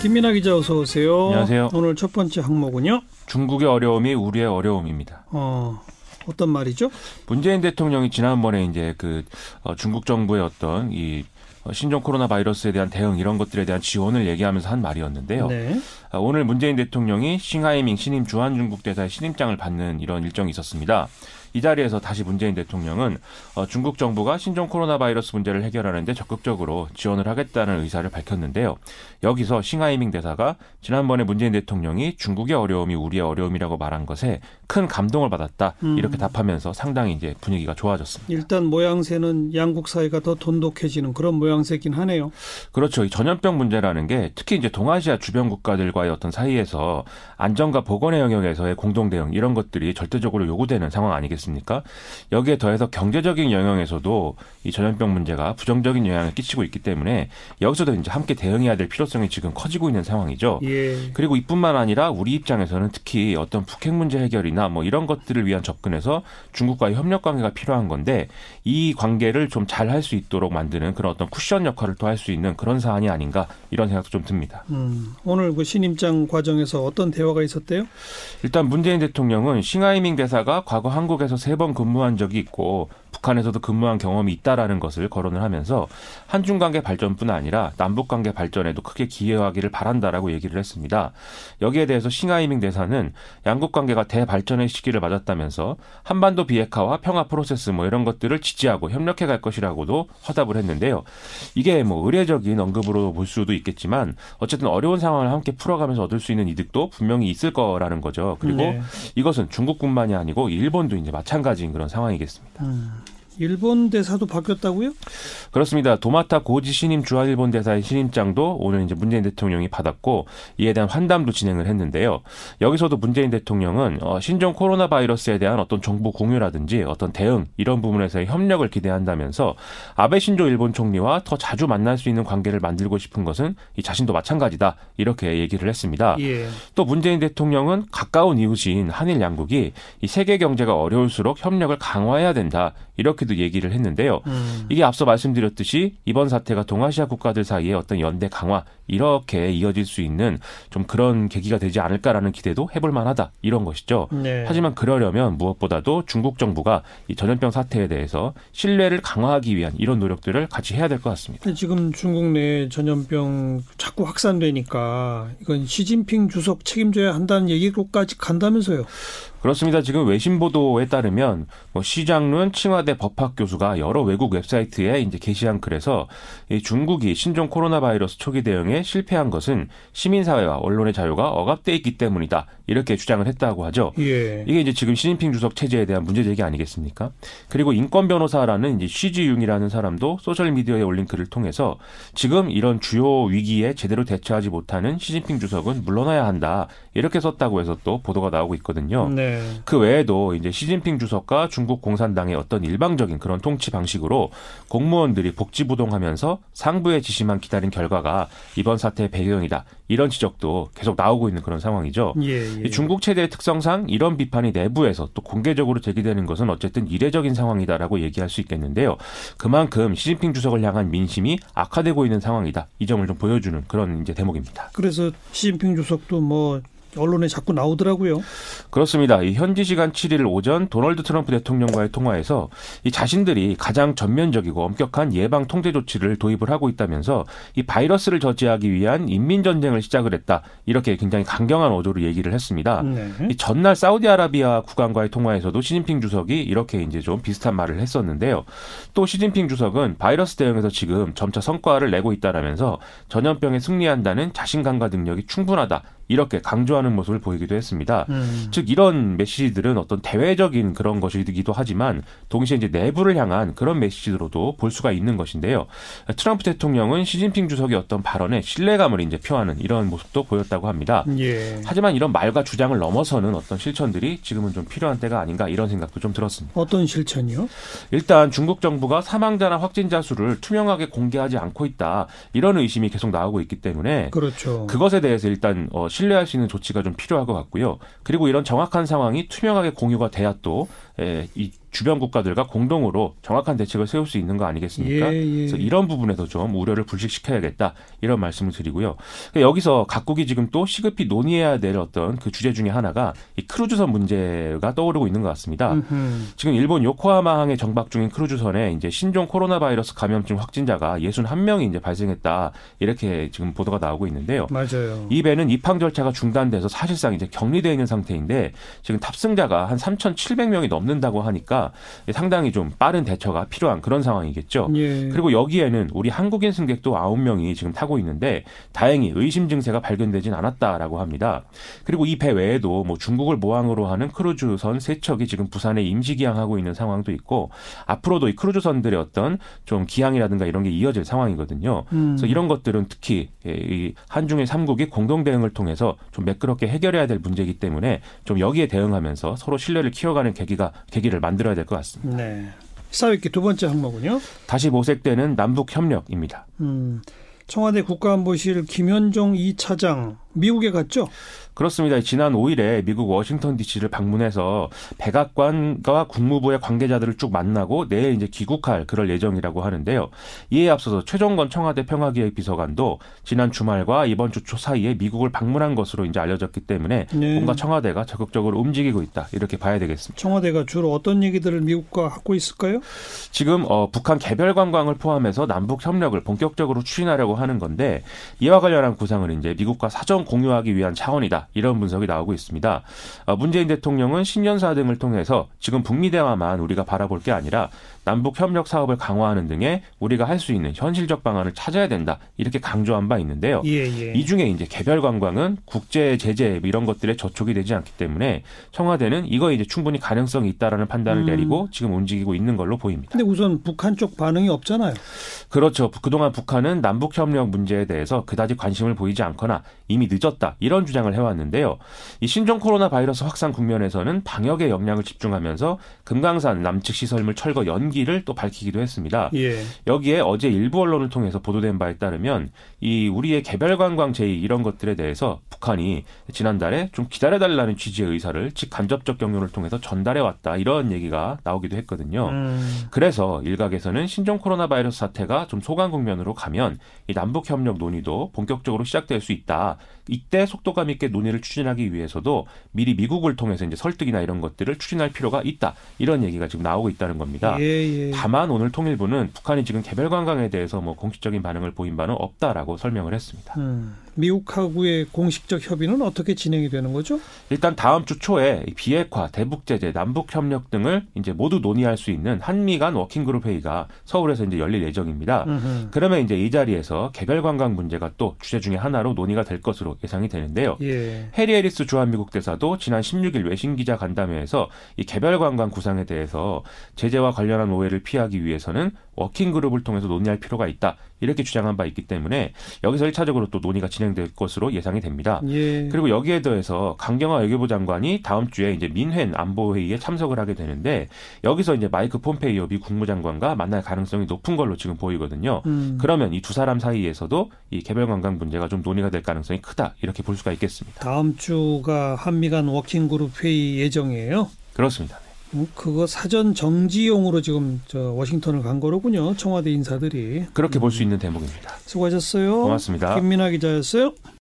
김민아 기자 어서 오세요. 안녕하세요. 오늘 첫 번째 항목은요. 중국의 어려움이 우리의 어려움입니다. 어, 어떤 말이죠? 문재인 대통령이 지난번에 이제 그 어, 중국 정부의 어떤 이 어, 신종 코로나 바이러스에 대한 대응 이런 것들에 대한 지원을 얘기하면서 한 말이었는데요. 네. 아, 오늘 문재인 대통령이 싱하이밍 신임 주한 중국 대사의 신임장을 받는 이런 일정이 있었습니다. 이 자리에서 다시 문재인 대통령은 어, 중국 정부가 신종 코로나 바이러스 문제를 해결하는데 적극적으로 지원을 하겠다는 의사를 밝혔는데요. 여기서 싱하이밍 대사가 지난번에 문재인 대통령이 중국의 어려움이 우리의 어려움이라고 말한 것에 큰 감동을 받았다 음. 이렇게 답하면서 상당히 이제 분위기가 좋아졌습니다. 일단 모양새는 양국 사이가 더 돈독해지는 그런 모양새긴 하네요. 그렇죠. 이 전염병 문제라는 게 특히 이제 동아시아 주변 국가들과의 어떤 사이에서 안전과 보건의 영역에서의 공동 대응 이런 것들이 절대적으로 요구되는 상황 아니겠습니까? 여기에 더해서 경제적인 영역에서도 이 전염병 문제가 부정적인 영향을 끼치고 있기 때문에 여기서도 이제 함께 대응해야 될 필요성이 지금 커지고 있는 상황이죠. 예. 그리고 이뿐만 아니라 우리 입장에서는 특히 어떤 북핵 문제 해결이나 뭐 이런 것들을 위한 접근에서 중국과의 협력 관계가 필요한 건데 이 관계를 좀 잘 할 수 있도록 만드는 그런 어떤 쿠션 역할을 또 할 수 있는 그런 사안이 아닌가 이런 생각도 좀 듭니다. 음, 오늘 그 신임장 과정에서 어떤 대화가 있었대요? 일단 문재인 대통령은 싱하이밍 대사가 과거 한국에서 세 번 근무한 적이 있고 북한에서도 근무한 경험이 있다라는 것을 거론을 하면서 한중 관계 발전뿐 아니라 남북 관계 발전에도 크게 기여하기를 바란다라고 얘기를 했습니다. 여기에 대해서 싱하이밍 대사는 양국 관계가 대발전의 시기를 맞았다면서 한반도 비핵화와 평화 프로세스 뭐 이런 것들을 지지하고 협력해 갈 것이라고도 화답을 했는데요. 이게 뭐 의례적인 언급으로 볼 수도 있겠지만 어쨌든 어려운 상황을 함께 풀어가면서 얻을 수 있는 이득도 분명히 있을 거라는 거죠. 그리고 네. 이것은 중국뿐만이 아니고 일본도 이제 마찬가지인 그런 상황이겠습니다. 음, 일본 대사도 바뀌었다고요? 그렇습니다. 도마타 고지 신임 주한일본 대사의 신임장도 오늘 이제 문재인 대통령이 받았고 이에 대한 환담도 진행을 했는데요. 여기서도 문재인 대통령은 어, 신종 코로나 바이러스에 대한 어떤 정보 공유라든지 어떤 대응 이런 부분에서의 협력을 기대한다면서 아베 신조 일본 총리와 더 자주 만날 수 있는 관계를 만들고 싶은 것은 이 자신도 마찬가지다 이렇게 얘기를 했습니다. 예. 또 문재인 대통령은 가까운 이웃인 한일 양국이 이 세계 경제가 어려울수록 협력을 강화해야 된다 이렇게도 얘기를 했는데요. 음, 이게 앞서 말씀드렸듯이 이번 사태가 동아시아 국가들 사이에 어떤 연대 강화 이렇게 이어질 수 있는 좀 그런 계기가 되지 않을까라는 기대도 해볼 만하다 이런 것이죠. 네. 하지만 그러려면 무엇보다도 중국 정부가 이 전염병 사태에 대해서 신뢰를 강화하기 위한 이런 노력들을 같이 해야 될 것 같습니다. 지금 중국 내 전염병 자꾸 확산되니까 이건 시진핑 주석 책임져야 한다는 얘기로까지 간다면서요. 그렇습니다. 지금 외신 보도에 따르면 뭐 쉬장룬 칭화대 법학 교수가 여러 외국 웹사이트에 이제 게시한 글에서 이 중국이 신종 코로나 바이러스 초기 대응에 실패한 것은 시민사회와 언론의 자유가 억압돼 있기 때문이다. 이렇게 주장을 했다고 하죠. 예. 이게 이제 지금 시진핑 주석 체제에 대한 문제 제기 아니겠습니까? 그리고 인권 변호사라는 이제 쉬지융이라는 사람도 소셜 미디어에 올린 글을 통해서 지금 이런 주요 위기에 제대로 대처하지 못하는 시진핑 주석은 물러나야 한다. 이렇게 썼다고 해서 또 보도가 나오고 있거든요. 네. 그 외에도 이제 시진핑 주석과 중국 공산당의 어떤 일방적인 그런 통치 방식으로 공무원들이 복지부동하면서 상부의 지시만 기다린 결과가 이번 사태의 배경이다. 이런 지적도 계속 나오고 있는 그런 상황이죠. 예, 예. 이 중국 체제의 특성상 이런 비판이 내부에서 또 공개적으로 제기되는 것은 어쨌든 이례적인 상황이다라고 얘기할 수 있겠는데요. 그만큼 시진핑 주석을 향한 민심이 악화되고 있는 상황이다. 이 점을 좀 보여주는 그런 이제 대목입니다. 그래서 시진핑 주석도 뭐 언론에 자꾸 나오더라고요. 그렇습니다. 이 현지 시간 7일 오전 도널드 트럼프 대통령과의 통화에서 이 자신들이 가장 전면적이고 엄격한 예방 통제 조치를 도입을 하고 있다면서 이 바이러스를 저지하기 위한 인민 전쟁을 시작을 했다. 이렇게 굉장히 강경한 어조로 얘기를 했습니다. 네. 이 전날 사우디아라비아 국왕과의 통화에서도 시진핑 주석이 이렇게 이제 좀 비슷한 말을 했었는데요. 또 시진핑 주석은 바이러스 대응에서 지금 점차 성과를 내고 있다라면서 전염병에 승리한다는 자신감과 능력이 충분하다. 이렇게 강조하는 모습을 보이기도 했습니다. 음. 즉 이런 메시지들은 어떤 대외적인 그런 것이기도 하지만 동시에 이제 내부를 향한 그런 메시지로도 볼 수가 있는 것인데요. 트럼프 대통령은 시진핑 주석의 어떤 발언에 신뢰감을 이제 표하는 이런 모습도 보였다고 합니다. 예. 하지만 이런 말과 주장을 넘어서는 어떤 실천들이 지금은 좀 필요한 때가 아닌가 이런 생각도 좀 들었습니다. 어떤 실천이요? 일단 중국 정부가 사망자나 확진자 수를 투명하게 공개하지 않고 있다 이런 의심이 계속 나오고 있기 때문에 그렇죠. 그것에 대해서 일단 어, 신뢰할 수 있는 조치 가 좀 필요할 것 같고요. 그리고 이런 정확한 상황이 투명하게 공유가 돼야 또 에, 이 주변 국가들과 공동으로 정확한 대책을 세울 수 있는 거 아니겠습니까? 예, 예. 그래서 이런 부분에서 좀 우려를 불식시켜야겠다 이런 말씀을 드리고요. 그러니까 여기서 각국이 지금 또 시급히 논의해야 될 어떤 그 주제 중에 하나가 이 크루즈선 문제가 떠오르고 있는 것 같습니다. 음흠. 지금 일본 요코하마항에 정박 중인 크루즈선에 이제 신종 코로나 바이러스 감염증 확진자가 61명이 이제 발생했다 이렇게 지금 보도가 나오고 있는데요. 맞아요. 이 배는 입항 절차가 중단돼서 사실상 이제 격리되어 있는 상태인데 지금 탑승자가 한 3,700명이 넘는다고 하니까 상당히 좀 빠른 대처가 필요한 그런 상황이겠죠. 예. 그리고 여기에는 우리 한국인 승객도 9명이 지금 타고 있는데 다행히 의심 증세가 발견되진 않았다라고 합니다. 그리고 이 배 외에도 뭐 중국을 모항으로 하는 크루즈선 세 척이 지금 부산에 임시 기항하고 있는 상황도 있고 앞으로도 이 크루즈선들의 어떤 좀 기항이라든가 이런 게 이어질 상황이거든요. 음. 그래서 이런 것들은 특히 예, 이 한중일 삼국이 공동 대응을 통해서 좀 매끄럽게 해결해야 될 문제이기 때문에 좀 여기에 대응하면서 서로 신뢰를 키워가는 계기가 계기를 만들어 야 될 것 같습니다. 네. 시사회기 두 번째 항목은요. 다시 모색되는 남북 협력입니다. 음. 청와대 국가안보실 김현종 이 차장 미국에 갔죠? 그렇습니다. 지난 5일에 미국 워싱턴 DC를 방문해서 백악관과 국무부의 관계자들을 쭉 만나고 내일 이제 귀국할 그럴 예정이라고 하는데요. 이에 앞서서 최종건 청와대 평화기획 비서관도 지난 주말과 이번 주 초 사이에 미국을 방문한 것으로 이제 알려졌기 때문에 네. 뭔가 청와대가 적극적으로 움직이고 있다 이렇게 봐야 되겠습니다. 청와대가 주로 어떤 얘기들을 미국과 하고 있을까요? 지금 어, 북한 개별 관광을 포함해서 남북 협력을 본격적으로 추진하려고 하는 건데 이와 관련한 구상을 이제 미국과 사전 공유하기 위한 차원이다 이런 분석이 나오고 있습니다. 어, 문재인 대통령은 신년사 등을 통해서 지금 북미 대화만 우리가 바라볼 게 아니라 남북 협력 사업을 강화하는 등의 우리가 할 수 있는 현실적 방안을 찾아야 된다 이렇게 강조한 바 있는데요. 예, 예. 이 중에 이제 개별 관광은 국제 제재 이런 것들에 저촉이 되지 않기 때문에 청와대는 이거 이제 충분히 가능성이 있다라는 판단을 음. 내리고 지금 움직이고 있는 걸로 보입니다. 근데 우선 북한 쪽 반응이 없잖아요. 그렇죠. 그동안 북한은 남북 협력 문제에 대해서 그다지 관심을 보이지 않거나 이미 늦었다 이런 주장을 해왔 는데요. 이 신종 코로나 바이러스 확산 국면에서는 방역에 역량을 집중하면서 금강산 남측 시설물 철거 연기를 또 밝히기도 했습니다. 예. 여기에 어제 일부 언론을 통해서 보도된 바에 따르면 이 우리의 개별 관광 제의 이런 것들에 대해서 북한이 지난달에 좀 기다려달라는 취지의 의사를 직간접적 경로를 통해서 전달해 왔다 이런 얘기가 나오기도 했거든요. 음. 그래서 일각에서는 신종 코로나 바이러스 사태가 좀 소강 국면으로 가면 이 남북 협력 논의도 본격적으로 시작될 수 있다. 이때 속도감 있게 논 의를 추진하기 위해서도 미리 미국을 통해서 이제 설득이나 이런 것들을 추진할 필요가 있다. 이런 얘기가 지금 나오고 있다는 겁니다. 예, 예. 다만 오늘 통일부는 북한이 지금 개별 관광에 대해서 뭐 공식적인 반응을 보인 바는 없다라고 설명을 했습니다. 음. 미국하고의 공식적 협의는 어떻게 진행이 되는 거죠? 일단 다음 주 초에 이 비핵화, 대북 제재, 남북 협력 등을 이제 모두 논의할 수 있는 한미 간 워킹 그룹 회의가 서울에서 이제 열릴 예정입니다. 음흠. 그러면 이제 이 자리에서 개별 관광 문제가 또 주제 중에 하나로 논의가 될 것으로 예상이 되는데요. 예. 해리 해리스 주한미국 대사도 지난 16일 외신 기자 간담회에서 이 개별 관광 구상에 대해서 제재와 관련한 오해를 피하기 위해서는 워킹 그룹을 통해서 논의할 필요가 있다. 이렇게 주장한 바 있기 때문에 여기서 1차적으로 또 논의가 진행될 것으로 예상이 됩니다. 예. 그리고 여기에 더해서 강경화 외교부 장관이 다음 주에 이제 뮌헨 안보 회의에 참석을 하게 되는데 여기서 이제 마이크 폼페이오 미 국무장관과 만날 가능성이 높은 걸로 지금 보이거든요. 음. 그러면 이 두 사람 사이에서도 이 개별 관광 문제가 좀 논의가 될 가능성이 크다 이렇게 볼 수가 있겠습니다. 다음 주가 한미 간 워킹 그룹 회의 예정이에요. 그렇습니다. 음, 그거 사전 정지용으로 지금 저 워싱턴을 간 거로군요. 청와대 인사들이. 그렇게 볼 수 있는 대목입니다. 수고하셨어요. 고맙습니다. 김민아 기자였어요.